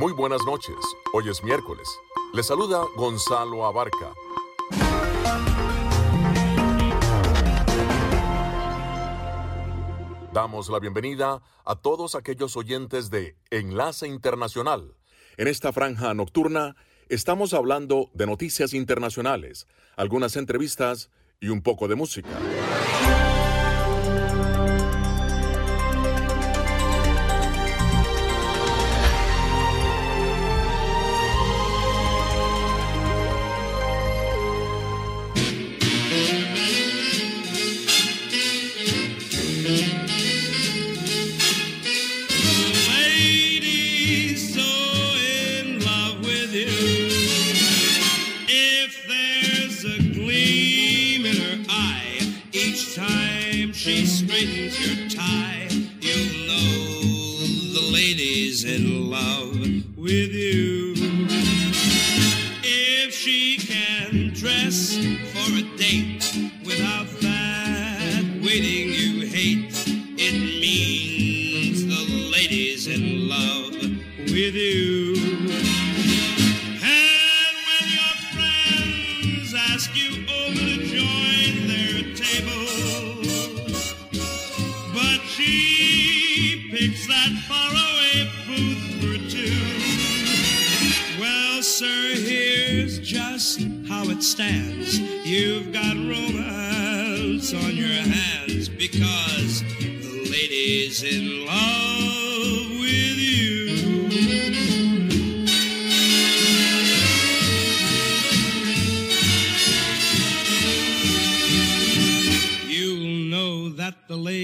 Muy buenas noches. Hoy es miércoles. Le saluda Gonzalo Abarca. Damos la bienvenida a todos aquellos oyentes de Enlace Internacional. En esta franja nocturna estamos hablando de noticias internacionales, algunas entrevistas y un poco de música.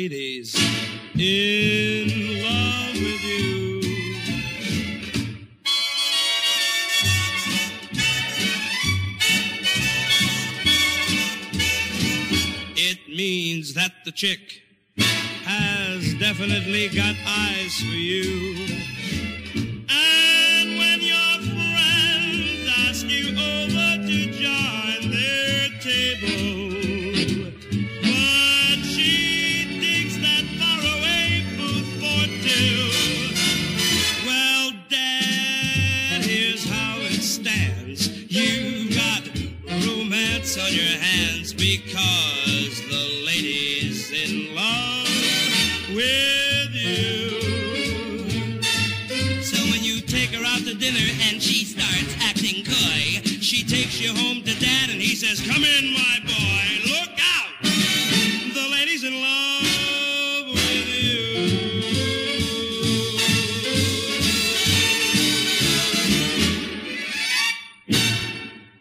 Lady's in love with you. It means that the chick has definitely got eyes for you.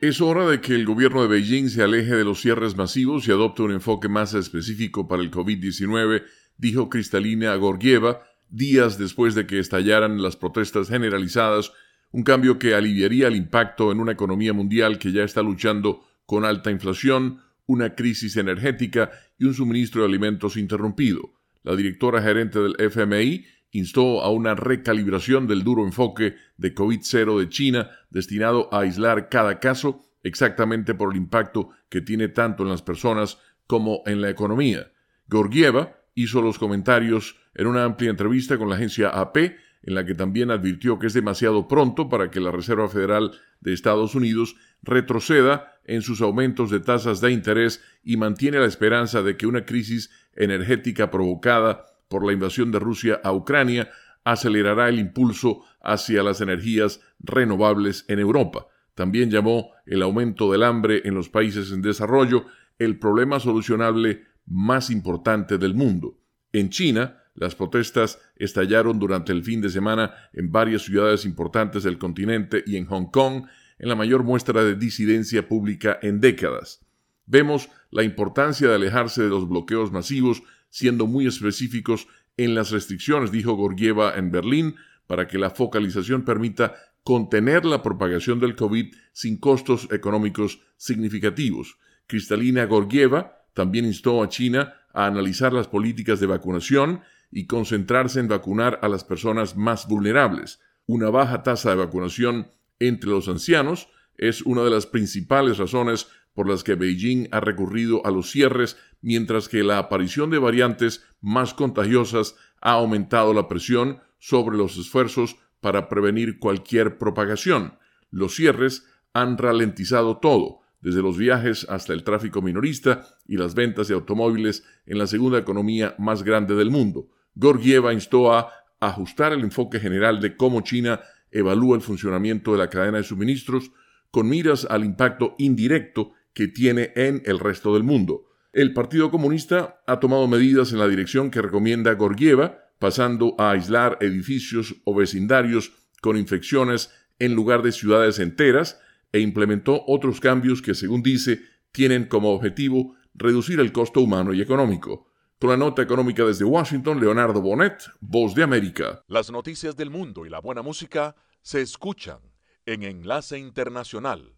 Es hora de que el gobierno de Beijing se aleje de los cierres masivos y adopte un enfoque más específico para el COVID-19, dijo Cristalina Gorgieva días después de que estallaran las protestas generalizadas, un cambio que aliviaría el impacto en una economía mundial que ya está luchando con alta inflación, una crisis energética y un suministro de alimentos interrumpido. La directora gerente del FMI instó a una recalibración del duro enfoque de COVID-0 de China destinado a aislar cada caso exactamente por el impacto que tiene tanto en las personas como en la economía. Gorgieva hizo los comentarios en una amplia entrevista con la agencia AP, en la que también advirtió que es demasiado pronto para que la Reserva Federal de Estados Unidos retroceda en sus aumentos de tasas de interés y mantiene la esperanza de que una crisis energética provocada por la invasión de Rusia a Ucrania acelerará el impulso hacia las energías renovables en Europa. También llamó el aumento del hambre en los países en desarrollo el problema solucionable más importante del mundo. En China, las protestas estallaron durante el fin de semana en varias ciudades importantes del continente y en Hong Kong, en la mayor muestra de disidencia pública en décadas. Vemos la importancia de alejarse de los bloqueos masivos, siendo muy específicos en las restricciones, dijo Gorgieva en Berlín, para que la focalización permita contener la propagación del COVID sin costos económicos significativos. Cristalina Gorgieva también instó a China a analizar las políticas de vacunación y concentrarse en vacunar a las personas más vulnerables. Una baja tasa de vacunación entre los ancianos es una de las principales razones por las que Beijing ha recurrido a los cierres, mientras que la aparición de variantes más contagiosas ha aumentado la presión sobre los esfuerzos para prevenir cualquier propagación. Los cierres han ralentizado todo, desde los viajes hasta el tráfico minorista y las ventas de automóviles en la segunda economía más grande del mundo. Gorgieva instó a ajustar el enfoque general de cómo China evalúa el funcionamiento de la cadena de suministros con miras al impacto indirecto que tiene en el resto del mundo. El Partido Comunista ha tomado medidas en la dirección que recomienda Gorgieva, pasando a aislar edificios o vecindarios con infecciones en lugar de ciudades enteras, e implementó otros cambios que, según dice, tienen como objetivo reducir el costo humano y económico. Con la nota económica desde Washington, Leonardo Bonet, Voz de América. Las noticias del mundo y la buena música se escuchan en Enlace Internacional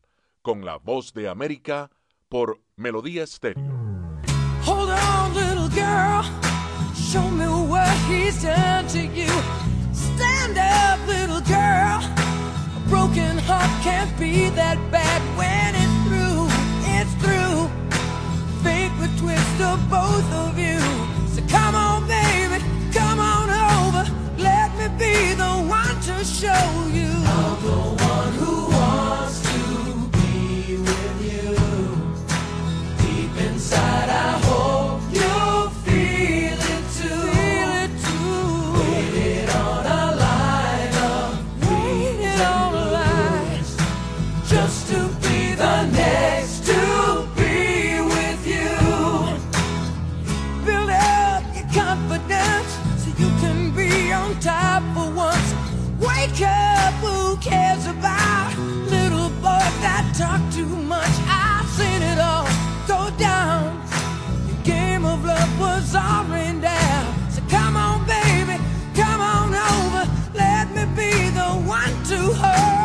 con la Voz de América por Melodía Estéreo. Hold on, little girl. Show me what he's done to you. Stand up, little girl. A broken heart can't be that bad when it's through. It's through. Fate would twist of both of you. So come on, baby. Come on over. Let me be the one to show you. I'm the one who inside, I to.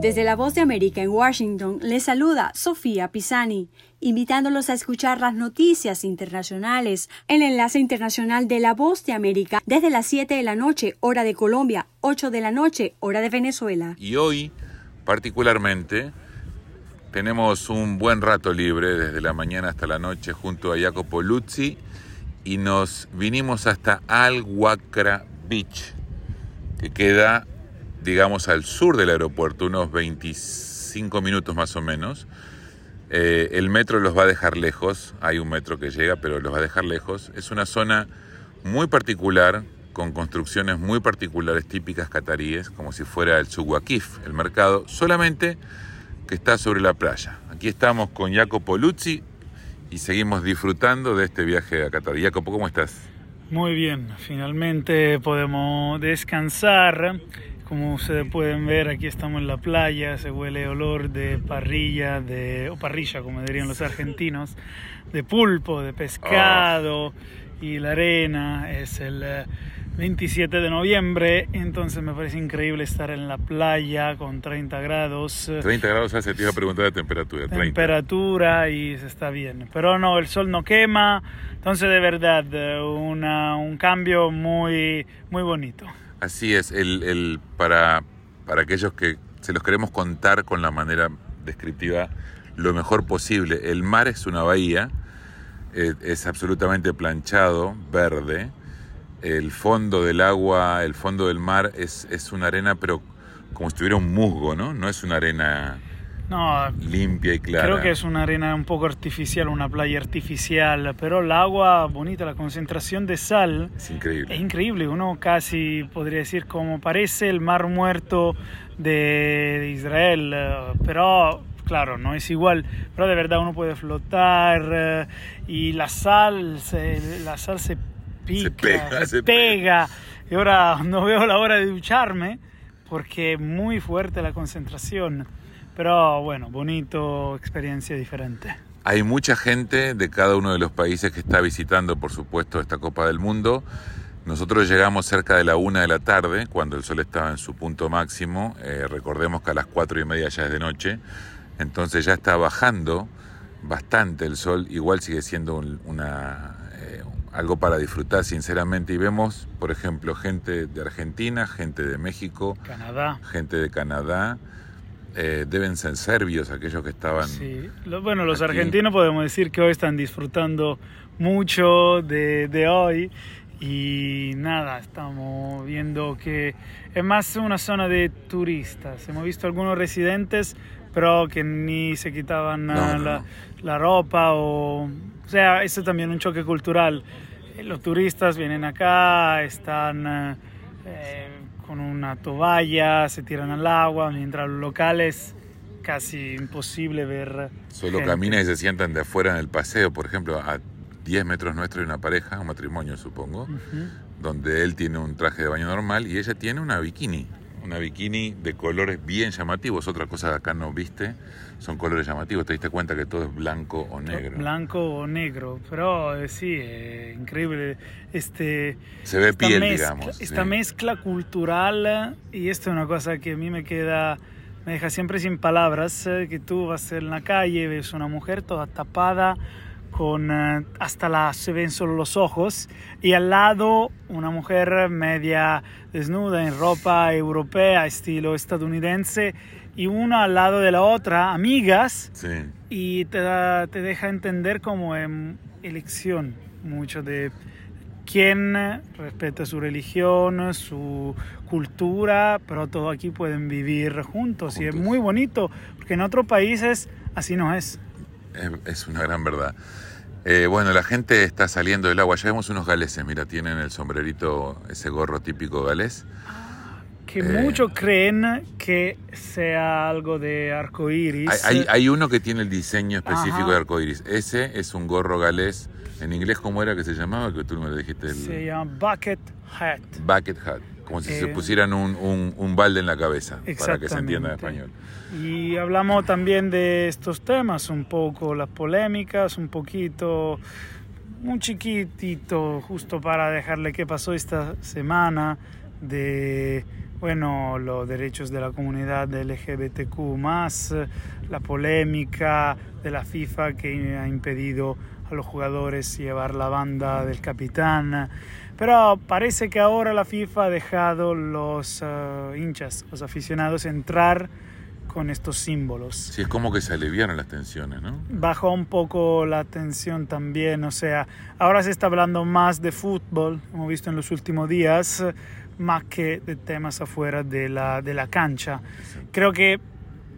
Desde la Voz de América en Washington les saluda Sofía Pisani, invitándolos a escuchar las noticias internacionales el enlace internacional de la Voz de América desde las 7 de la noche, hora de Colombia, 8 de la noche, hora de Venezuela. Y hoy, particularmente, tenemos un buen rato libre desde la mañana hasta la noche junto a Jacopo Luzzi y nos vinimos hasta Al Beach, que queda, digamos, al sur del aeropuerto, unos 25 minutos más o menos. Eh, el metro los va a dejar lejos, hay un metro que llega, pero los va a dejar lejos. Es una zona muy particular, con construcciones muy particulares típicas cataríes, como si fuera el Suguakif, el mercado, solamente que está sobre la playa. Aquí estamos con Jacopo Luzzi y seguimos disfrutando de este viaje a Qatar. Jacopo, ¿cómo estás? Muy bien, finalmente podemos descansar. Como ustedes pueden ver, aquí estamos en la playa, se huele olor de parrilla, de, o parrilla, como dirían los argentinos, de pulpo, de pescado y la arena. Es el eh, 27 de noviembre, entonces me parece increíble estar en la playa con 30 grados. eh, 30 grados hace, te iba a preguntar de temperatura. 30. temperatura y se está bien. Pero no, el sol no quema, entonces de verdad eh, una- un cambio muy, muy bonito. Así es, el, el- para, para aquellos que se los queremos contar con la manera descriptiva lo mejor posible. El mar es una bahía, eh, es absolutamente planchado, verde. El fondo del agua, el fondo del mar es, es una arena, pero como si tuviera un musgo, ¿no? No es una arena No, limpia y clara. creo que es una arena un poco artificial, una playa artificial, pero el agua bonita, la concentración de sal Es increíble. es increíble. Uno casi podría decir como parece el mar muerto de, de Israel, eh, pero claro, no es igual, pero de verdad uno puede flotar eh, y la sal, se, la sal se pica, pega, se, se pega. Y ahora no veo la hora de ducharme porque es muy fuerte la concentración. Pero bueno, bonito, experiencia diferente. Hay mucha gente de cada uno de los países que está visitando, por supuesto, esta Copa del Mundo. Nosotros llegamos cerca de la una de la tarde, cuando el sol estaba en su punto máximo. Eh, recordemos que a las cuatro y media ya es de noche. Entonces ya está bajando bastante el sol. Igual sigue siendo un- una, eh, algo para disfrutar, sinceramente. Y vemos, por ejemplo, gente de Argentina, gente de México, Canadá. gente de Canadá. Eh, deben ser serbios aquellos que estaban... Sí, Lo- bueno, los aquí. argentinos podemos decir que hoy están disfrutando mucho de, de hoy y nada, estamos viendo que es más una zona de turistas. Hemos visto algunos residentes, pero que ni se quitaban No, la, no. la ropa o... O sea, eso también un choque cultural. Eh, Los turistas vienen acá, están... eh, con una toalla, se tiran al agua, mientras los locales casi imposible ver. Solo gente. caminan y se sientan de afuera en el paseo. Por ejemplo, a 10 metros nuestro hay una pareja, un matrimonio supongo, donde él tiene un traje de baño normal y ella tiene una bikini. Una bikini de colores bien llamativos. Otra cosa que acá no viste son colores llamativos. Te diste cuenta que todo es blanco o negro. Blanco o negro, pero eh, sí, es increíble. Este, Se ve esta piel, mezcla, digamos. Esta sí. mezcla cultural, y esto es una cosa que a mí me queda, me deja siempre sin palabras, eh, que tú vas en la calle, ves una mujer toda tapada, con eh, hasta la, se ven solo los ojos, y al lado una mujer media desnuda en ropa europea, estilo estadounidense, y una al lado de la otra, amigas, Sí. y te, da- te deja entender como en elección mucho de quién respeta su religión, su cultura, pero todo aquí pueden vivir juntos, y es Juntos. muy bonito, porque en otros países así no es. Es, es una gran verdad. Eh, bueno, la gente está saliendo del agua. Ya vemos unos galeses, mira, tienen el sombrerito, ese gorro típico galés. Que Eh. muchos creen que sea algo de arco iris. Hay, hay- hay uno que tiene el diseño específico Ajá. de arcoiris. Ese es un gorro galés. En inglés, ¿cómo era que se llamaba? Que tú me lo dijiste. El Se llama bucket hat. bucket hat. Como si se Eh, pusieran un, un- un balde en la cabeza, para que se entienda en español. Y hablamos también de estos temas, un poco las polémicas, un poquito, un chiquitito, justo para dejarle qué pasó esta semana de, bueno, los derechos de la comunidad LGBTQ+, la polémica de la FIFA que ha impedido a los jugadores llevar la banda del capitán. Pero parece que ahora la FIFA ha dejado los eh, hinchas, los aficionados entrar con estos símbolos. Sí, es como que se aliviaron las tensiones, ¿no? Bajó un poco la tensión también, o sea, ahora se está hablando más de fútbol, hemos visto en los últimos días, más que de temas afuera de la, de la cancha. Creo que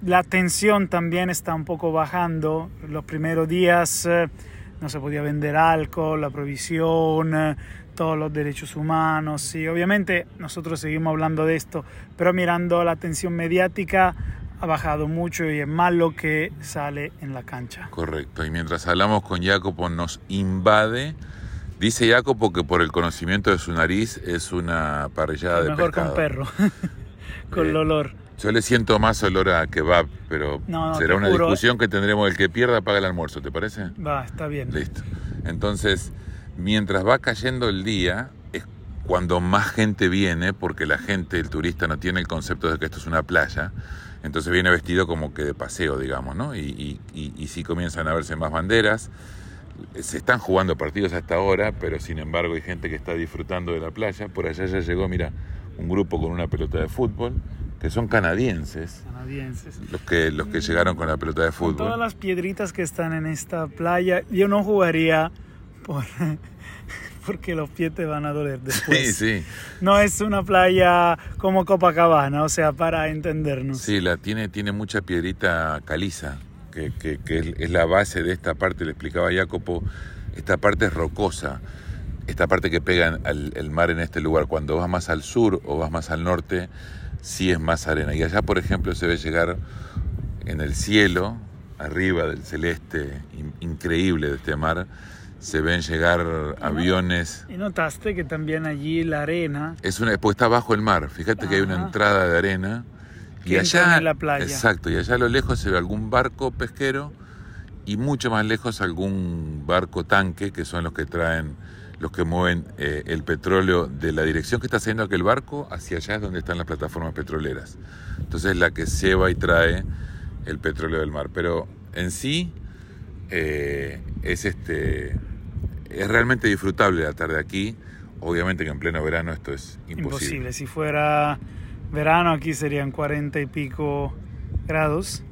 la tensión también está un poco bajando. Los primeros días eh, no se podía vender alcohol, la provisión, eh, todos los derechos humanos. Y obviamente nosotros seguimos hablando de esto, pero mirando la atención mediática, ha bajado mucho y es más lo que sale en la cancha. Correcto. Y mientras hablamos con Jacopo nos invade. Dice Jacopo que por el conocimiento de su nariz es una parrillada de Mejor pescado. con perro, con Eh, el olor. Yo le siento más olor a kebab, pero No, no, será una juro. discusión que tendremos. El que pierda paga el almuerzo, ¿te parece? Va, está bien. Listo. Entonces, mientras va cayendo el día, es cuando más gente viene, porque la gente, el turista, no tiene el concepto de que esto es una playa. Entonces viene vestido como que de paseo, digamos, ¿no? Y, y, y, y sí comienzan a verse más banderas. Se están jugando partidos hasta ahora, pero sin embargo hay gente que está disfrutando de la playa. Por allá ya llegó, mira, un grupo con una pelota de fútbol, que son canadienses, Canadienses. los que, los que llegaron con la pelota de Con todas fútbol. las piedritas que están en esta playa, yo no jugaría por, porque los pies te van a doler después. Sí, sí. No es una playa como Copacabana, o sea, para entendernos. Sí, la tiene, tiene mucha piedrita caliza, que, que- que es, la base de esta parte, le explicaba Jacopo, esta parte es rocosa, esta parte que pega al el mar en este lugar, cuando vas más al sur o vas más al norte, sí es más arena. Y allá, por ejemplo, se ve llegar en el cielo, arriba del celeste in- increíble de este mar, se ven llegar aviones. Y notaste que también allí la arena Es una, pues está bajo el mar. Fíjate que hay una entrada de arena. Y Que allá, en la playa. exacto, y allá a lo lejos se ve algún barco pesquero y mucho más lejos algún barco tanque, que son los que traen, los que mueven eh, el petróleo de la dirección que está haciendo aquel barco hacia allá es donde están las plataformas petroleras. Entonces la que lleva y trae el petróleo del mar. Pero en sí eh, es este es realmente disfrutable la tarde aquí. Obviamente que en pleno verano esto es imposible. imposible. Si fuera verano aquí serían 40 y pico grados,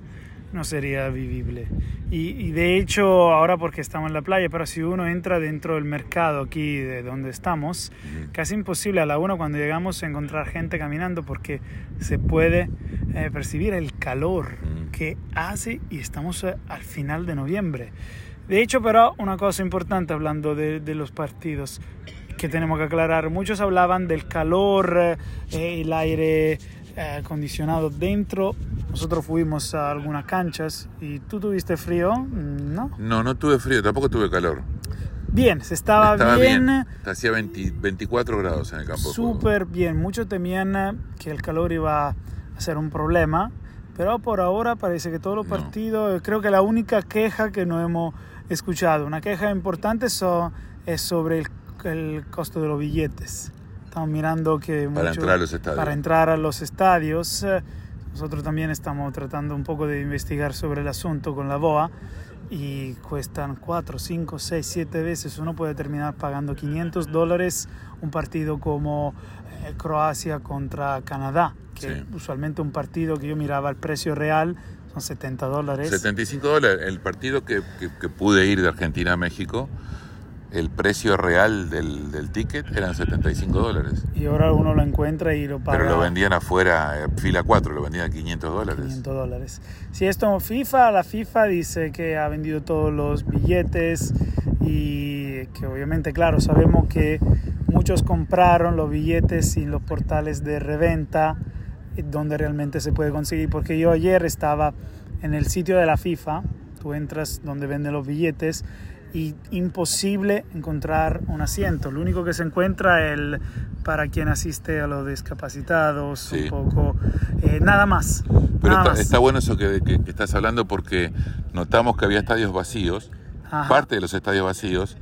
no sería vivible. Y, y de hecho, ahora porque estamos en la playa, pero si uno entra dentro del mercado aquí de donde estamos, casi imposible a la una cuando llegamos a encontrar gente caminando porque se puede eh, percibir el calor Mm. que hace y estamos eh, al final de noviembre. De hecho, pero una cosa importante hablando de, de los partidos que tenemos que aclarar, muchos hablaban del calor, eh, el aire eh, acondicionado dentro. Nosotros fuimos a algunas canchas y tú tuviste frío, Mm, ¿no? No, no tuve frío, tampoco tuve calor. Bien, se estaba, Estaba bien, bien. Hacía 20 24 grados en el campo. súper bien. Muchos temían eh, que el calor iba a ser un problema, pero por ahora parece que todos los No. partidos, creo que la única queja que no hemos escuchado, una queja importante so- es sobre el, el costo de los billetes. Estamos mirando que Para entrar a los estadios. Para entrar a los estadios. eh, Nosotros también estamos tratando un poco de investigar sobre el asunto con la BOA y cuestan 4, 5, 6, 7 veces. Uno puede terminar pagando 500 dólares un partido como eh, Croacia contra Canadá, que Sí. usualmente un partido que yo miraba el precio real son 70 dólares. 75 dólares. El partido que, que- que pude ir de Argentina a México, el precio real del, del ticket eran 75 dólares. Y ahora uno lo encuentra y lo paga. Pero lo vendían afuera, eh, fila 4, lo vendían a 500 dólares. 500 dólares. Si esto FIFA, la FIFA dice que ha vendido todos los billetes y que obviamente, claro, sabemos que muchos compraron los billetes en los portales de reventa donde realmente se puede conseguir. Porque yo ayer estaba en el sitio de la FIFA, tú entras donde venden los billetes y imposible encontrar un asiento. Lo único que se encuentra es el para quien asiste a los discapacitados, Sí. un poco, eh, nada más. Pero nada está, más. está bueno eso que, que- que estás hablando porque notamos que había estadios vacíos, Ajá. parte de los estadios vacíos,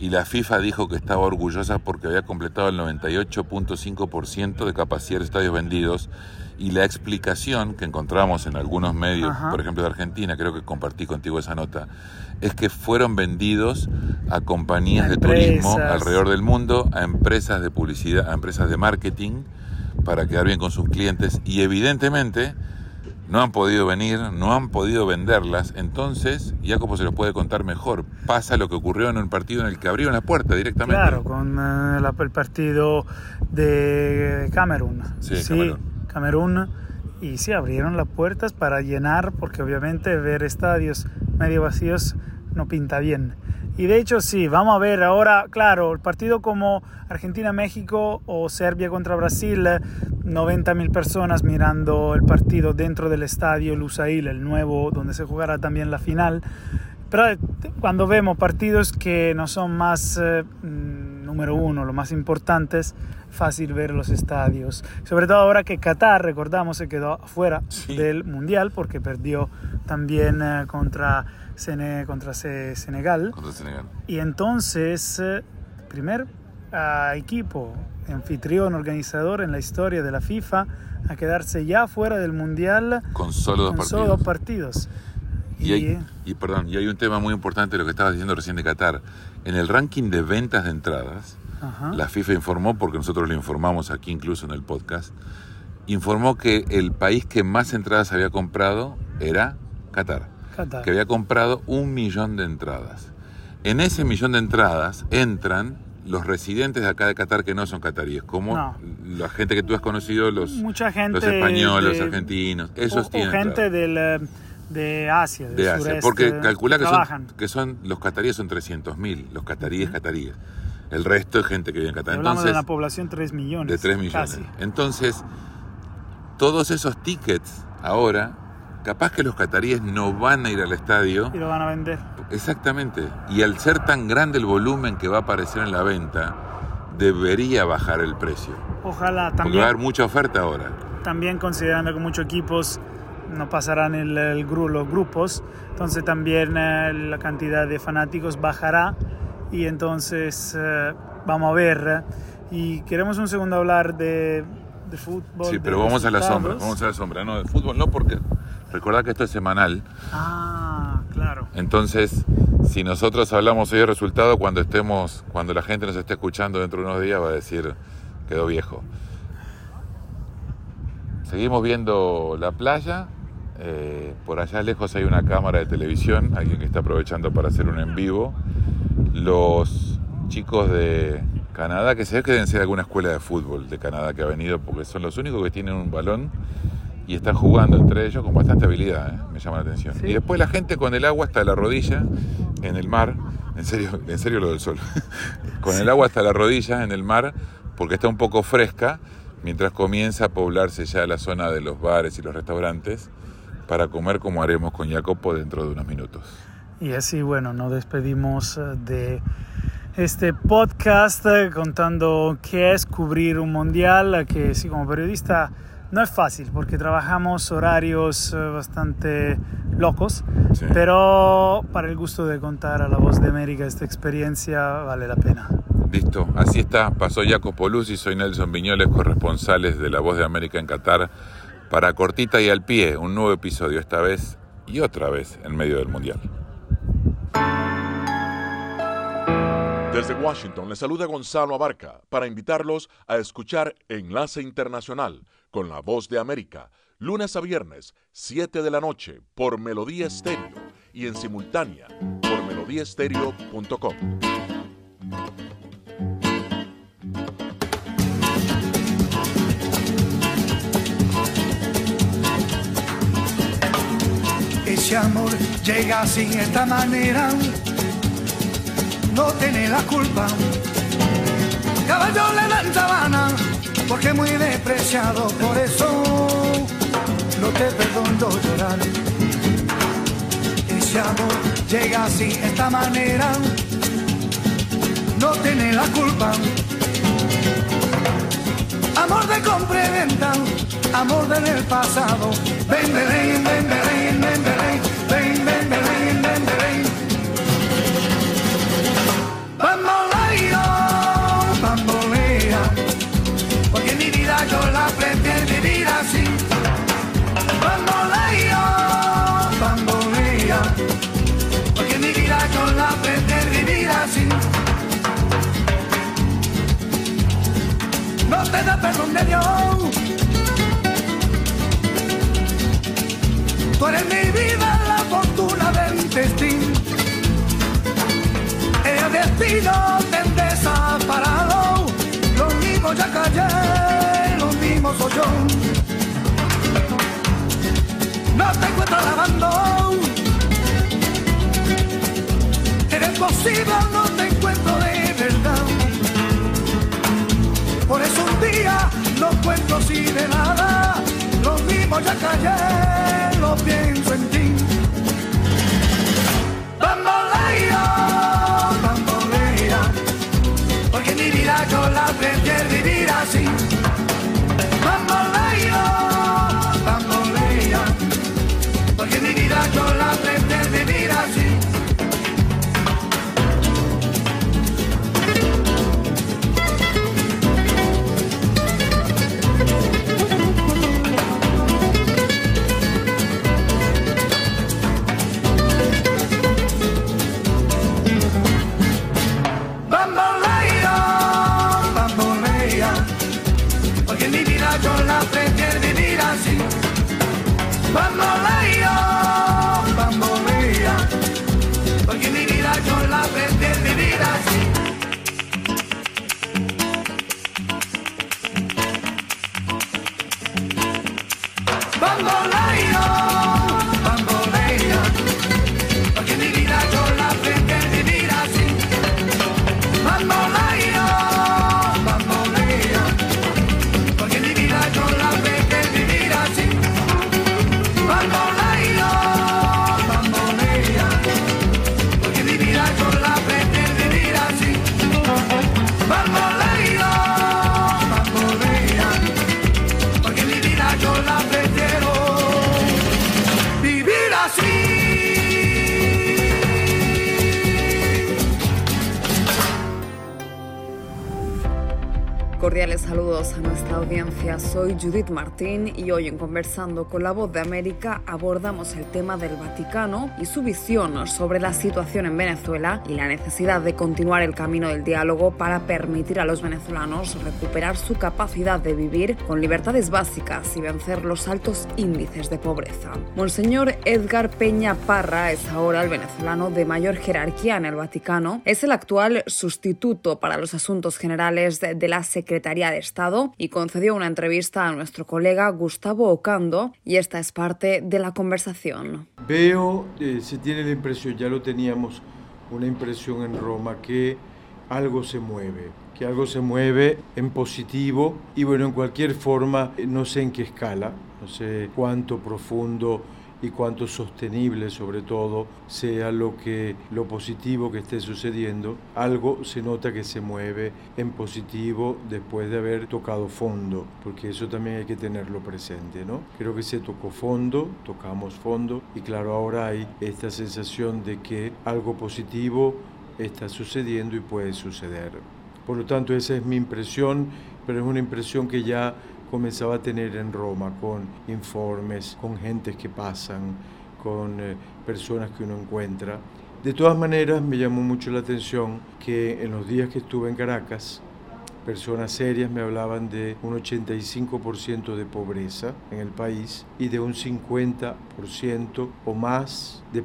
y la FIFA dijo que estaba orgullosa porque había completado el 98.5% de capacidad de estadios vendidos. Y la explicación que encontramos en algunos medios, Ajá. por ejemplo de Argentina, creo que compartí contigo esa nota, es que fueron vendidos a compañías A de turismo alrededor del mundo, a empresas de publicidad, a empresas de marketing, para quedar bien con sus clientes. Y evidentemente no han podido venir, no han podido venderlas. Entonces, Jacopo se los puede contar mejor. Pasa lo que ocurrió en un partido en el que abrieron la puerta directamente. Claro, con eh, la- el partido de Camerún. Sí, Camerún. Camerún. Y sí, abrieron las puertas para llenar, porque obviamente ver estadios medio vacíos no pinta bien. Y de hecho sí, vamos a ver ahora, claro, el partido como Argentina-México o Serbia contra Brasil, 90.000 personas mirando el partido dentro del estadio Lusail, el nuevo, donde se jugará también la final. Pero eh, cuando vemos partidos que no son más eh, mm, número uno, lo más importantes, fácil ver los estadios. Sobre todo ahora que Qatar, recordamos, se quedó fuera Sí. del Mundial porque perdió también eh, contra, Sene- contra Se- Senegal. Contra Senegal. Y entonces, eh, primer ah, equipo anfitrión, organizador en la historia de la FIFA a quedarse ya fuera del Mundial Con solo dos con partidos. solo dos partidos. Y, hay, y perdón, y hay un tema muy importante de lo que estabas diciendo recién de Qatar. En el ranking de ventas de entradas, Ajá. la FIFA informó, porque nosotros lo informamos aquí incluso en el podcast, informó que el país que más entradas había comprado era Qatar. Que había comprado un millón de entradas. En ese millón de entradas entran los residentes de acá de Qatar que no son cataríes, como No. la gente que tú has conocido, los, Mucha gente los españoles, de- los argentinos, esos o tienen gente del, eh, de Asia, del de Asia, sureste, porque calcula que son, que son los cataríes son 300.000, los cataríes cataríes. El resto es gente que vive en Qatar. Hablamos Entonces, de una población 3 millones. de 3 millones. Casi. Entonces, todos esos tickets ahora, capaz que los cataríes no van a ir al estadio. Y lo van a vender. Exactamente. Y al ser tan grande el volumen que va a aparecer en la venta, debería bajar el precio. Ojalá Porque va a también, haber mucha oferta ahora. también considerando que muchos equipos no pasarán el, el los grupos, entonces también eh, la cantidad de fanáticos bajará y entonces eh, vamos a ver. Y queremos un segundo hablar de, de fútbol. Sí, pero vamos a la sombra. Vamos a la sombra. No, de fútbol no, porque recordad que esto es semanal. Ah, claro. Entonces, si nosotros hablamos hoy de resultado, cuando estemos, cuando la gente nos esté escuchando dentro de unos días, va a decir, quedó viejo. Seguimos viendo la playa. eh, por allá lejos hay una cámara de televisión, alguien que está aprovechando para hacer un en vivo. Los chicos de Canadá, que se ve que deben ser de alguna escuela de fútbol de Canadá que ha venido, porque son los únicos que tienen un balón y están jugando entre ellos con bastante habilidad, ¿eh? me llama la atención. Sí. Y después la gente con el agua hasta la rodilla en el mar, en serio, en serio lo del sol, con el agua hasta la rodilla en el mar porque está un poco fresca, mientras comienza a poblarse ya la zona de los bares y los restaurantes para comer como haremos con Jacopo dentro de unos minutos. Y así, bueno, nos despedimos eh, de este podcast eh, contando qué es cubrir un mundial, que sí, como periodista no es fácil porque trabajamos horarios eh, bastante locos, Sí. pero para el gusto de contar a la voz de América esta experiencia vale la pena. Listo, así está. Pasó Jacopo Luz y soy Nelson Viñoles, corresponsales de La Voz de América en Qatar, para Cortita y al Pie, un nuevo episodio esta vez y otra vez en medio del Mundial. Desde Washington le saluda Gonzalo Abarca para invitarlos a escuchar Enlace Internacional con la voz de América, lunes a viernes, 7 de la noche, por Melodía Estéreo y en simultánea por melodíaestéreo.com. Ese amor llega sin esta manera, no tiene la culpa. Caballo le dan sabana, porque muy despreciado, por eso no te perdono llorar. Ese amor llega sin esta manera, no tiene la culpa. Amor de compra y venta, amor del pasado. Ven, ven, ven, yo la prefiero vivir así. Bamboleo, bambolea, porque mi vida yo la prefiero vivir así. no te da perdón de Dios. Tú eres mi vida, la fortuna del destino. El destino te desaparado. Lo mismo ya callé, mismo soy yo. No te encuentro lavando. imposible no te encuentro de verdad. Por eso un día no cuento así de nada, lo mismo ya callé, lo pienso en ti. Bambolea, saludos a audiencia. Soy Judith Martín y hoy en Conversando con la Voz de América abordamos el tema del Vaticano y su visión sobre la situación en Venezuela y la necesidad de continuar el camino del diálogo para permitir a los venezolanos recuperar su capacidad de vivir con libertades básicas y vencer los altos índices de pobreza. Monseñor Edgar Peña Parra es ahora el venezolano de mayor jerarquía en el Vaticano. Es el actual sustituto para los asuntos generales de, la Secretaría de Estado y concedió una entrevista a nuestro colega Gustavo Ocando y esta es parte de la conversación. Veo, eh, se tiene la impresión, ya lo teníamos, una impresión en Roma que algo se mueve, que algo se mueve en positivo y bueno, en cualquier forma, eh, no sé en qué escala, no sé cuánto profundo y cuánto sostenible sobre todo sea lo que lo positivo que esté sucediendo algo se nota que se mueve en positivo después de haber tocado fondo porque eso también hay que tenerlo presente no creo que se tocó fondo tocamos fondo y claro ahora hay esta sensación de que algo positivo está sucediendo y puede suceder. Por lo tanto esa es mi impresión pero es una impresión que ya comenzaba a tener en Roma con informes, con gentes que pasan, con eh, personas que uno encuentra. De todas maneras, me llamó mucho la atención que en los días que estuve en Caracas, personas serias me hablaban de un 85% de pobreza en el país y de un 50% o más de,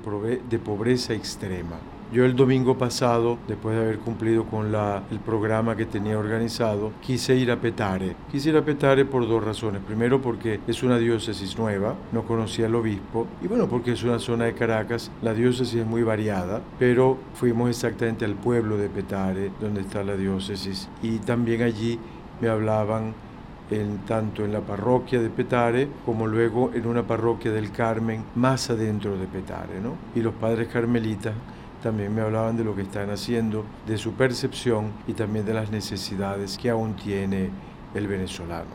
pobreza extrema. Yo el domingo pasado, después de haber cumplido con el programa que tenía organizado, quise ir a Petare. Quise ir a Petare por dos razones. Primero porque es una diócesis nueva, no conocía al obispo, y bueno, porque es una zona de Caracas, la diócesis es muy variada, pero fuimos exactamente al pueblo de Petare, donde está la diócesis, y también allí me hablaban tanto en la parroquia de Petare como luego en una parroquia del Carmen más adentro de Petare. ¿no? Y los padres carmelitas también me hablaban de lo que están haciendo, de su percepción y también de las necesidades que aún tiene el venezolano.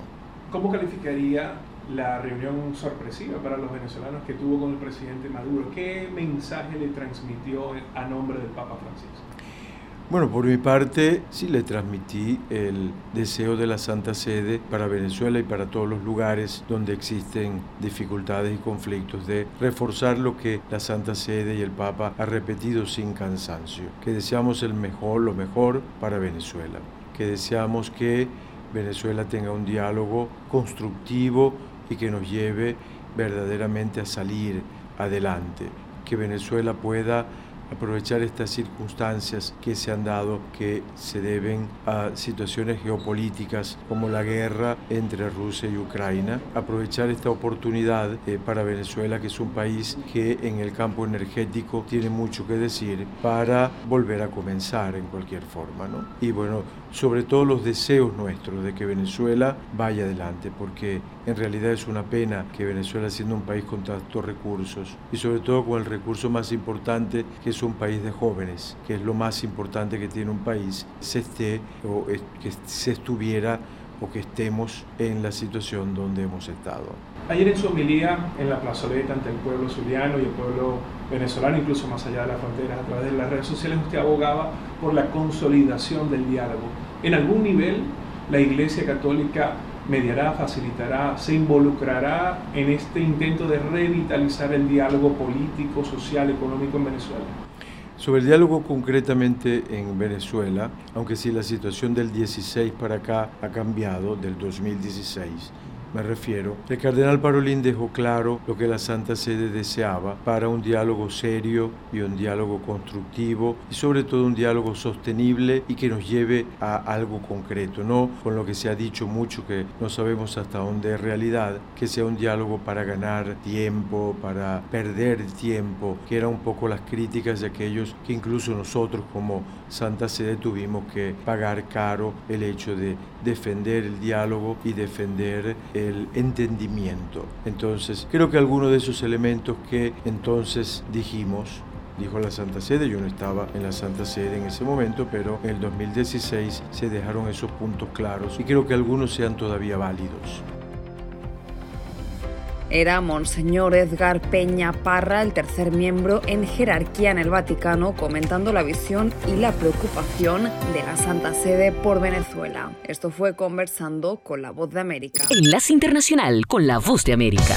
¿Cómo calificaría la reunión sorpresiva para los venezolanos que tuvo con el presidente Maduro? ¿Qué mensaje le transmitió a nombre del Papa Francisco? Bueno, por mi parte, sí le transmití el deseo de la Santa Sede para Venezuela y para todos los lugares donde existen dificultades y conflictos, de reforzar lo que la Santa Sede y el Papa ha repetido sin cansancio, que deseamos el mejor, lo mejor para Venezuela, que deseamos que Venezuela tenga un diálogo constructivo y que nos lleve verdaderamente a salir adelante, que Venezuela pueda aprovechar estas circunstancias que se han dado, que se deben a situaciones geopolíticas como la guerra entre Rusia y Ucrania, aprovechar esta oportunidad eh, para Venezuela, que es un país que en el campo energético tiene mucho que decir, para volver a comenzar en cualquier forma. ¿no? Y bueno, sobre todo los deseos nuestros de que Venezuela vaya adelante, porque en realidad es una pena que Venezuela, siendo un país con tantos recursos, y sobre todo con el recurso más importante, que es un país de jóvenes, que es lo más importante que tiene un país, se esté o que se estuviera o que estemos en la situación donde hemos estado. Ayer en su homilía en la plazoleta ante el pueblo zuliano y el pueblo venezolano, incluso más allá de las fronteras, a través de las redes sociales, usted abogaba por la consolidación del diálogo. En algún nivel, la Iglesia Católica mediará, facilitará, se involucrará en este intento de revitalizar el diálogo político, social, económico en Venezuela. Sobre el diálogo concretamente en Venezuela, aunque si la situación del 16 para acá ha cambiado, del 2016, me refiero, el cardenal Parolín dejó claro lo que la Santa Sede deseaba para un diálogo serio y un diálogo constructivo y sobre todo un diálogo sostenible y que nos lleve a algo concreto, no con lo que se ha dicho mucho que no sabemos hasta dónde es realidad, que sea un diálogo para ganar tiempo, para perder tiempo, que eran un poco las críticas de aquellos que incluso nosotros como Santa Sede tuvimos que pagar caro el hecho de defender el diálogo y defender el entendimiento. Entonces, creo que algunos de esos elementos que entonces dijimos dijo la Santa Sede. Yo no estaba en la Santa Sede en ese momento, pero en el 2016 se dejaron esos puntos claros y creo que algunos sean todavía válidos. Era Monseñor Edgar Peña Parra, el tercer miembro en jerarquía en el Vaticano, comentando la visión y la preocupación de la Santa Sede por Venezuela. Esto fue conversando con la Voz de América. Enlace Internacional con la Voz de América.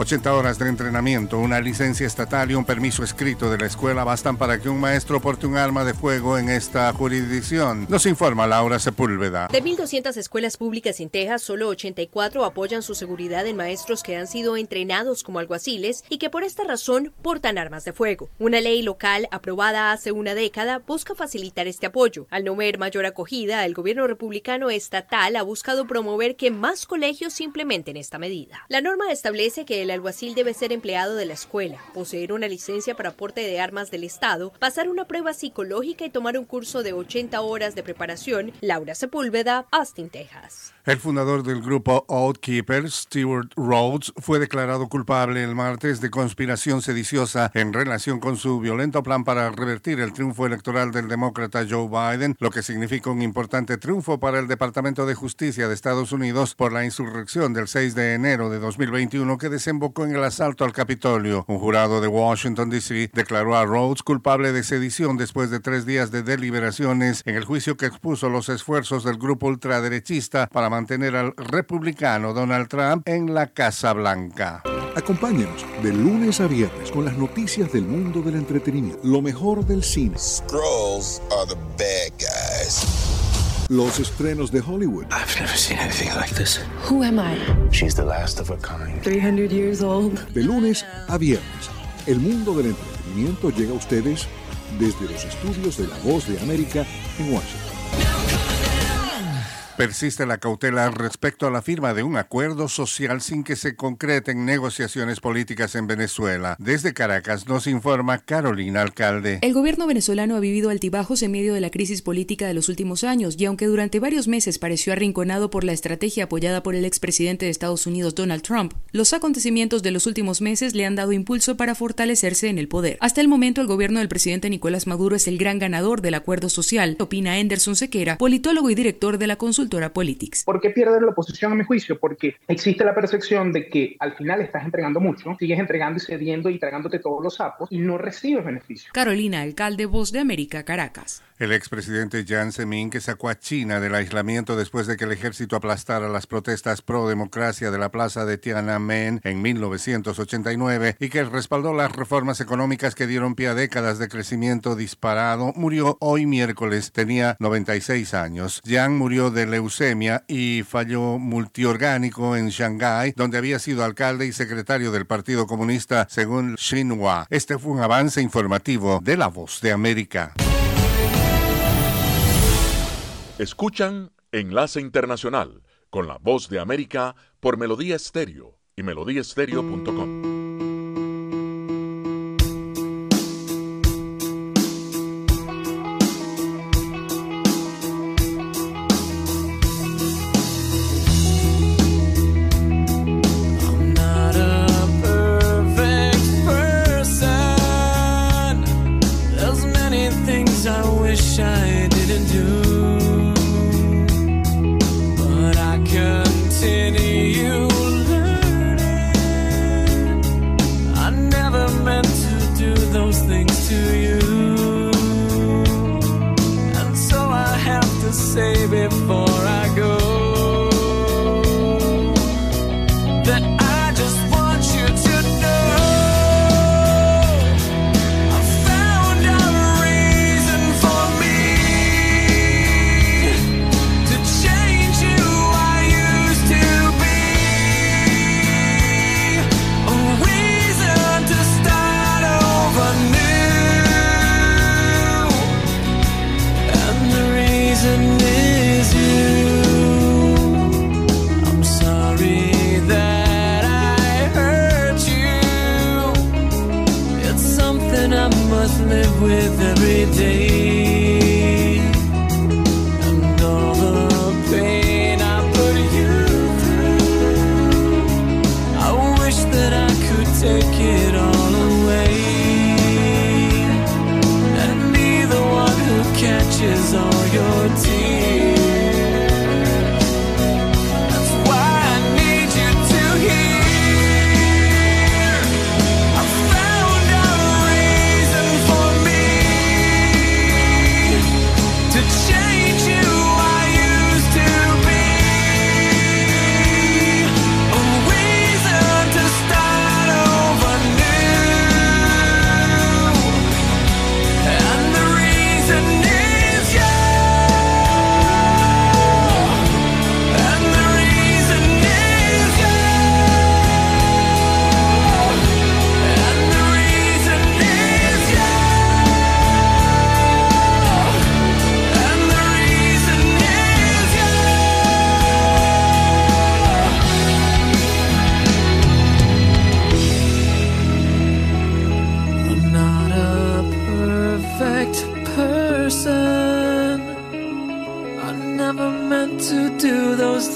80 horas de entrenamiento, una licencia estatal y un permiso escrito de la escuela bastan para que un maestro porte un arma de fuego en esta jurisdicción. Nos informa Laura Sepúlveda. De 1.200 escuelas públicas en Texas, solo 84 apoyan su seguridad en maestros que han sido entrenados como alguaciles y que por esta razón portan armas de fuego. Una ley local aprobada hace una década busca facilitar este apoyo. Al no ver mayor acogida, el gobierno republicano estatal ha buscado promover que más colegios implementen esta medida. La norma establece que el alguacil debe ser empleado de la escuela, poseer una licencia para porte de armas del Estado, pasar una prueba psicológica y tomar un curso de 80 horas de preparación. Laura Sepúlveda, Austin, Texas. El fundador del grupo Outkeepers, Stewart Rhodes, fue declarado culpable el martes de conspiración sediciosa en relación con su violento plan para revertir el triunfo electoral del demócrata Joe Biden, lo que significa un importante triunfo para el Departamento de Justicia de Estados Unidos por la insurrección del 6 de enero de 2021 que desembocó en el asalto al Capitolio. Un jurado de Washington, D.C. declaró a Rhodes culpable de sedición después de tres días de deliberaciones en el juicio que expuso los esfuerzos del grupo ultraderechista para mantener al republicano Donald Trump en la Casa Blanca. Acompáñenos de lunes a viernes con las noticias del mundo del entretenimiento, lo mejor del cine. Scrolls are the bad guys. Los estrenos de Hollywood. I've never seen anything like this. Who am I? She's the last of her kind. 300 years old. De lunes a viernes, el mundo del entretenimiento llega a ustedes desde los estudios de La Voz de América en Washington. Persiste la cautela respecto a la firma de un acuerdo social sin que se concreten negociaciones políticas en Venezuela. Desde Caracas nos informa Carolina Alcalde. El gobierno venezolano ha vivido altibajos en medio de la crisis política de los últimos años y aunque durante varios meses pareció arrinconado por la estrategia apoyada por el expresidente de Estados Unidos Donald Trump, los acontecimientos de los últimos meses le han dado impulso para fortalecerse en el poder. Hasta el momento el gobierno del presidente Nicolás Maduro es el gran ganador del acuerdo social, opina Anderson Sequera, politólogo y director de la consultora Politics. ¿Por qué pierde la oposición a mi juicio? Porque existe la percepción de que al final estás entregando mucho, sigues entregando y cediendo y tragándote todos los sapos y no recibes beneficios. Carolina, alcalde Voz de América, Caracas. El expresidente Jiang Zemin, que sacó a China del aislamiento después de que el ejército aplastara las protestas pro democracia de la plaza de Tiananmen en 1989 y que respaldó las reformas económicas que dieron pie a décadas de crecimiento disparado, murió hoy miércoles. Tenía 96 años. Jiang murió de leucemia y fallo multiorgánico en Shanghái, donde había sido alcalde y secretario del Partido Comunista, según Xinhua. Este fue un avance informativo de La Voz de América. Escuchan Enlace Internacional con la voz de América por Melodía Estéreo y melodíaestéreo.com. say before I go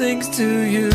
things to you.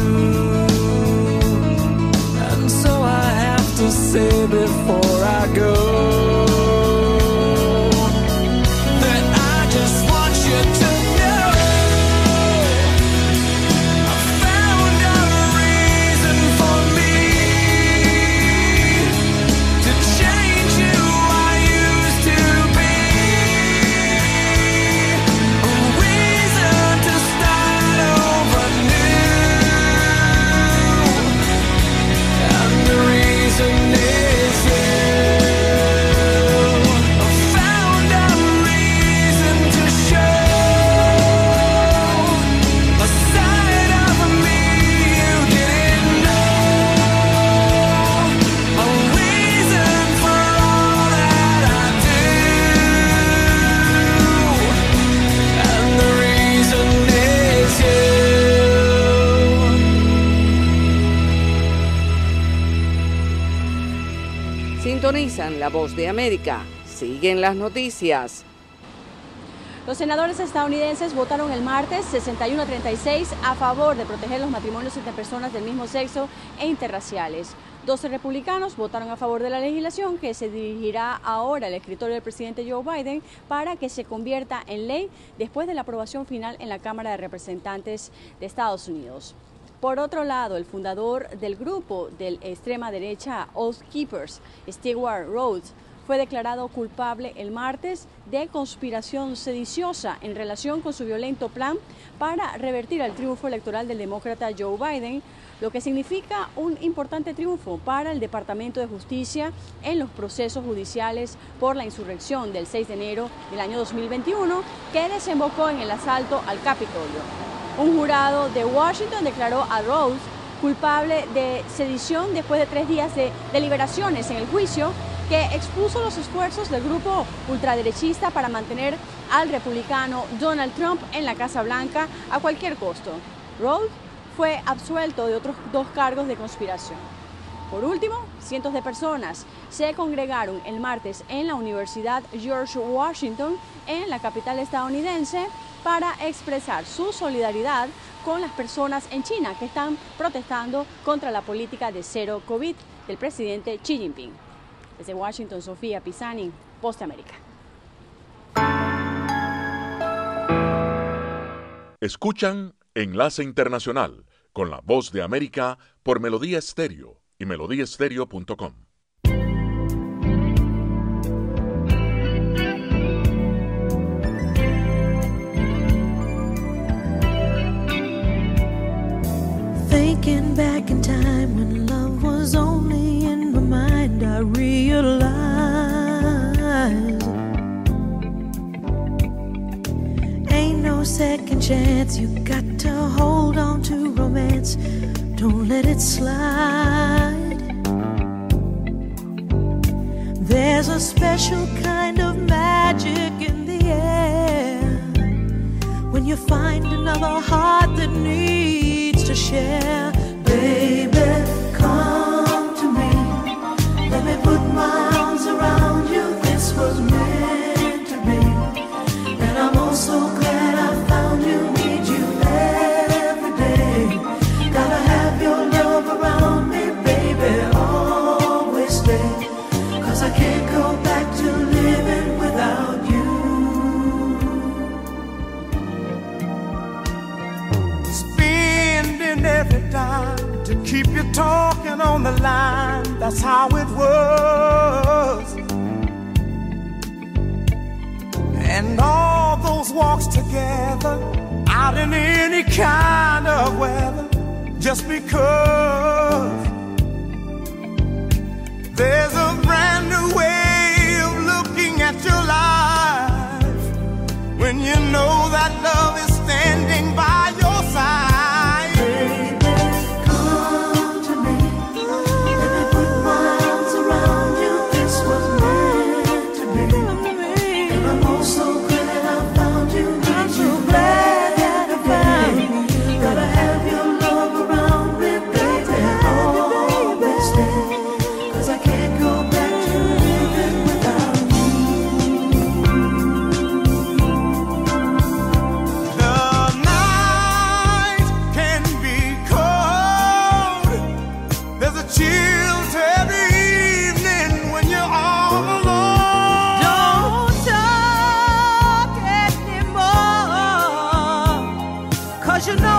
Siguen las noticias. Los senadores estadounidenses votaron el martes 61 a 36 a favor de proteger los matrimonios entre personas del mismo sexo e interraciales. 12 republicanos votaron a favor de la legislación que se dirigirá ahora al escritorio del presidente Joe Biden para que se convierta en ley después de la aprobación final en la Cámara de Representantes de Estados Unidos. Por otro lado, el fundador del grupo de extrema derecha Oath Keepers, Stewart Rhodes, fue declarado culpable el martes de conspiración sediciosa en relación con su violento plan para revertir el triunfo electoral del demócrata Joe Biden, lo que significa un importante triunfo para el Departamento de Justicia en los procesos judiciales por la insurrección del 6 de enero del año 2021 que desembocó en el asalto al Capitolio. Un jurado de Washington declaró a Rhodes culpable de sedición después de tres días de deliberaciones en el juicio que expuso los esfuerzos del grupo ultraderechista para mantener al republicano Donald Trump en la Casa Blanca a cualquier costo. Rhodes fue absuelto de otros dos cargos de conspiración. Por último, cientos de personas se congregaron el martes en la Universidad George Washington en la capital estadounidense para expresar su solidaridad con las personas en China que están protestando contra la política de cero COVID del presidente Xi Jinping. Desde Washington, Sofía Pisani, Post América. Escuchan Enlace Internacional con la voz de América por Melodía Estéreo y melodíaestéreo.com. Thinking back in time when I realized ain't no second chance. You got to hold on to romance, don't let it slide. There's a special kind of magic in the air when you find another heart that needs to share. Line. That's how it was. And all those walks together out in any kind of weather just because there's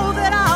know that I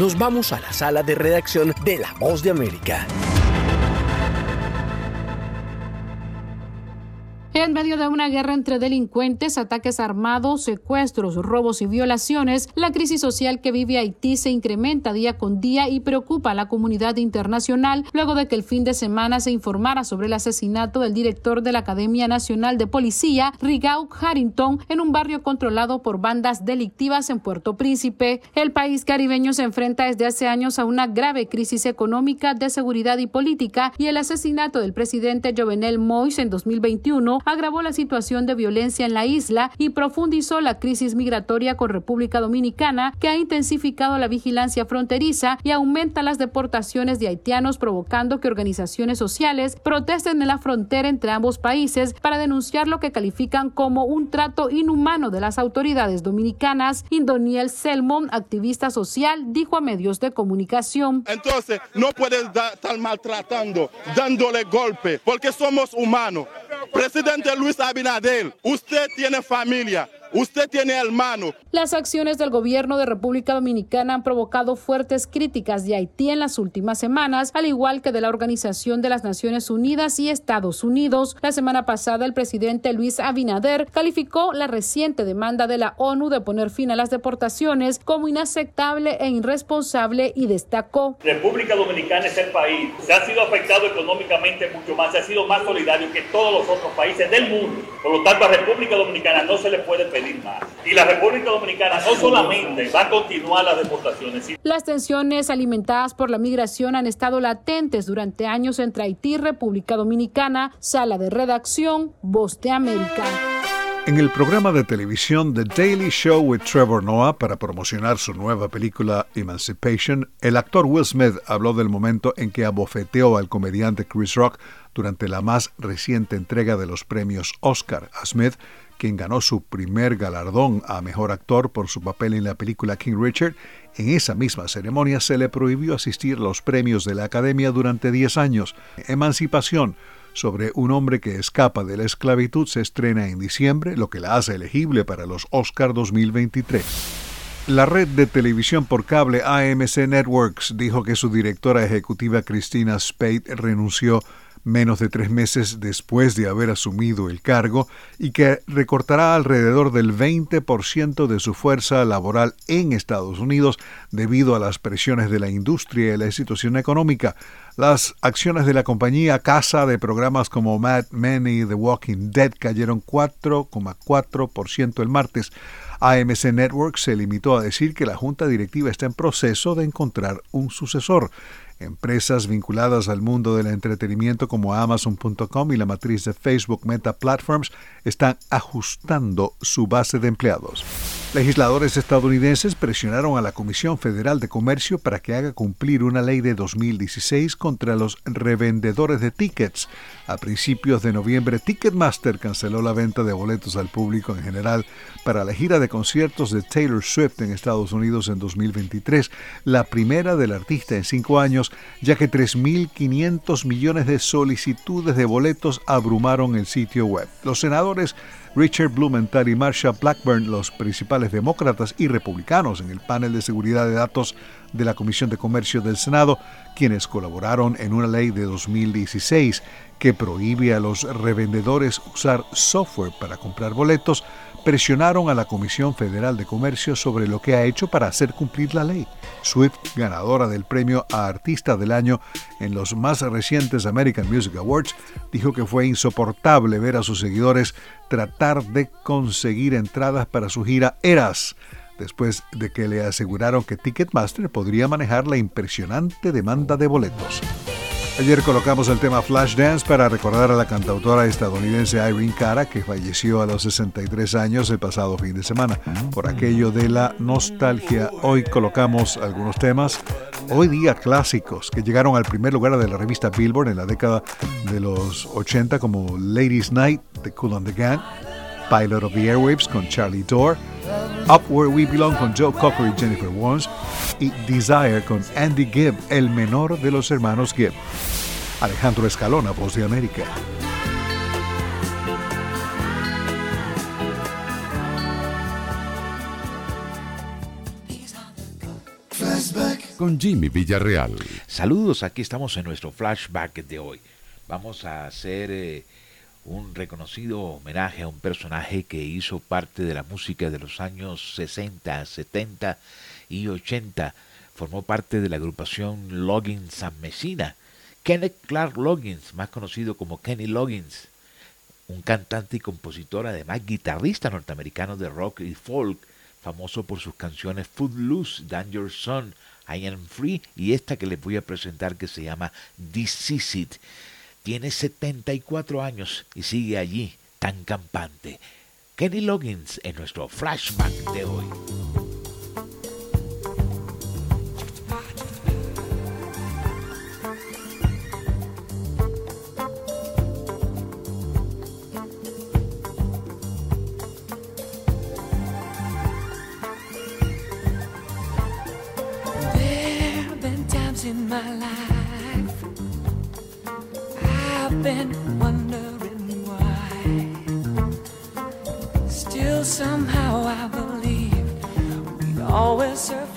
nos vamos a la sala de redacción de La Voz de América. Una guerra entre delincuentes, ataques armados, secuestros, robos y violaciones, la crisis social que vive Haití se incrementa día con día y preocupa a la comunidad internacional luego de que el fin de semana se informara sobre el asesinato del director de la Academia Nacional de Policía, Rigau Harrington, en un barrio controlado por bandas delictivas en Puerto Príncipe. El país caribeño se enfrenta desde hace años a una grave crisis económica, de seguridad y política y el asesinato del presidente Jovenel Moïse en 2021 agravó la situación de violencia en la isla y profundizó la crisis migratoria con República Dominicana, que ha intensificado la vigilancia fronteriza y aumenta las deportaciones de haitianos, provocando que organizaciones sociales protesten en la frontera entre ambos países para denunciar lo que califican como un trato inhumano de las autoridades dominicanas. Indoniel Selmon, activista social, dijo a medios de comunicación. Entonces, no puedes estar maltratando, dándole golpe, porque somos humanos. Presidente Luis Abinader, usted tiene familia, usted tiene hermano. Las acciones del gobierno de República Dominicana han provocado fuertes críticas de Haití en las últimas semanas, al igual que de la Organización de las Naciones Unidas y Estados Unidos. La semana pasada, el presidente Luis Abinader calificó la reciente demanda de la ONU de poner fin a las deportaciones como inaceptable e irresponsable y destacó. República Dominicana es el país, se ha sido afectado económicamente mucho más, se ha sido más solidario que todos los otros países del mundo. Por lo tanto, a República Dominicana no se le puede pedir más. Y la República Dominicana no solamente va a continuar las deportaciones. Las tensiones alimentadas por la migración han estado latentes durante años entre Haití y República Dominicana. Sala de redacción, Voz de América. En el programa de televisión The Daily Show with Trevor Noah para promocionar su nueva película Emancipation, el actor Will Smith habló del momento en que abofeteó al comediante Chris Rock durante la más reciente entrega de los premios Oscar. A Smith quien ganó su primer galardón a mejor actor por su papel en la película King Richard, en esa misma ceremonia se le prohibió asistir a los premios de la Academia durante 10 años. Emancipación sobre un hombre que escapa de la esclavitud se estrena en diciembre, lo que la hace elegible para los Oscar 2023. La red de televisión por cable AMC Networks dijo que su directora ejecutiva Christina Spade renunció menos de tres meses después de haber asumido el cargo y que recortará alrededor del 20% de su fuerza laboral en Estados Unidos debido a las presiones de la industria y la situación económica. Las acciones de la compañía casa de programas como Mad Men y The Walking Dead cayeron 4,4% el martes. AMC Network se limitó a decir que la junta directiva está en proceso de encontrar un sucesor. Empresas vinculadas al mundo del entretenimiento como Amazon.com y la matriz de Facebook Meta Platforms están ajustando su base de empleados. Legisladores estadounidenses presionaron a la Comisión Federal de Comercio para que haga cumplir una ley de 2016 contra los revendedores de tickets. A principios de noviembre, Ticketmaster canceló la venta de boletos al público en general para la gira de conciertos de Taylor Swift en Estados Unidos en 2023, la primera del artista en cinco años, ya que 3.500 millones de solicitudes de boletos abrumaron el sitio web. Los senadores Richard Blumenthal y Marsha Blackburn, los principales demócratas y republicanos en el panel de seguridad de datos de la Comisión de Comercio del Senado, quienes colaboraron en una ley de 2016 que prohíbe a los revendedores usar software para comprar boletos, presionaron a la Comisión Federal de Comercio sobre lo que ha hecho para hacer cumplir la ley. Swift, ganadora del premio a Artista del Año en los más recientes American Music Awards, dijo que fue insoportable ver a sus seguidores tratar de conseguir entradas para su gira Eras, después de que le aseguraron que Ticketmaster podría manejar la impresionante demanda de boletos. Ayer colocamos el tema Flashdance para recordar a la cantautora estadounidense Irene Cara, que falleció a los 63 años el pasado fin de semana. Por aquello de la nostalgia, hoy colocamos algunos temas, hoy día clásicos, que llegaron al primer lugar de la revista Billboard en la década de los 80, como Ladies Night de Cool and the Gang, Pilot of the Airwaves con Charlie Dore, Up Where We Belong con Joe Cocker y Jennifer Warnes y Desire con Andy Gibb, el menor de los hermanos Gibb. Alejandro Escalona, Voz de América. con Jimmy Villarreal. Saludos, aquí estamos en nuestro flashback de hoy. Vamos a hacer eh, un reconocido homenaje a un personaje que hizo parte de la música de los años 60, 70 y 80. Formó parte de la agrupación Loggins San Mesina. Kenneth Clark Loggins, más conocido como Kenny Loggins, un cantante y compositor, además guitarrista norteamericano de rock y folk, famoso por sus canciones Footloose, Danger Son, I Am Free y esta que les voy a presentar que se llama This Is It. Tiene 74 años y sigue allí, tan campante. Kenny Loggins en nuestro flashback de hoy. I've been wondering why. Still, somehow, I believe we'd always survive.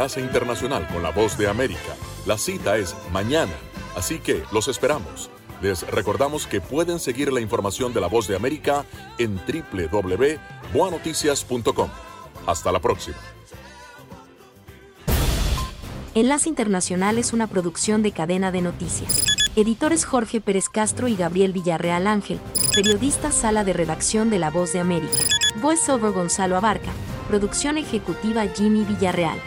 Enlace Internacional con la Voz de América. La cita es mañana, así que los esperamos. Les recordamos que pueden seguir la información de la Voz de América en www.boanoticias.com. Hasta la próxima. Enlace Internacional es una producción de cadena de noticias. Editores Jorge Pérez Castro y Gabriel Villarreal Ángel. Periodista Sala de Redacción de La Voz de América. Voiceover Gonzalo Abarca. Producción ejecutiva Jimmy Villarreal.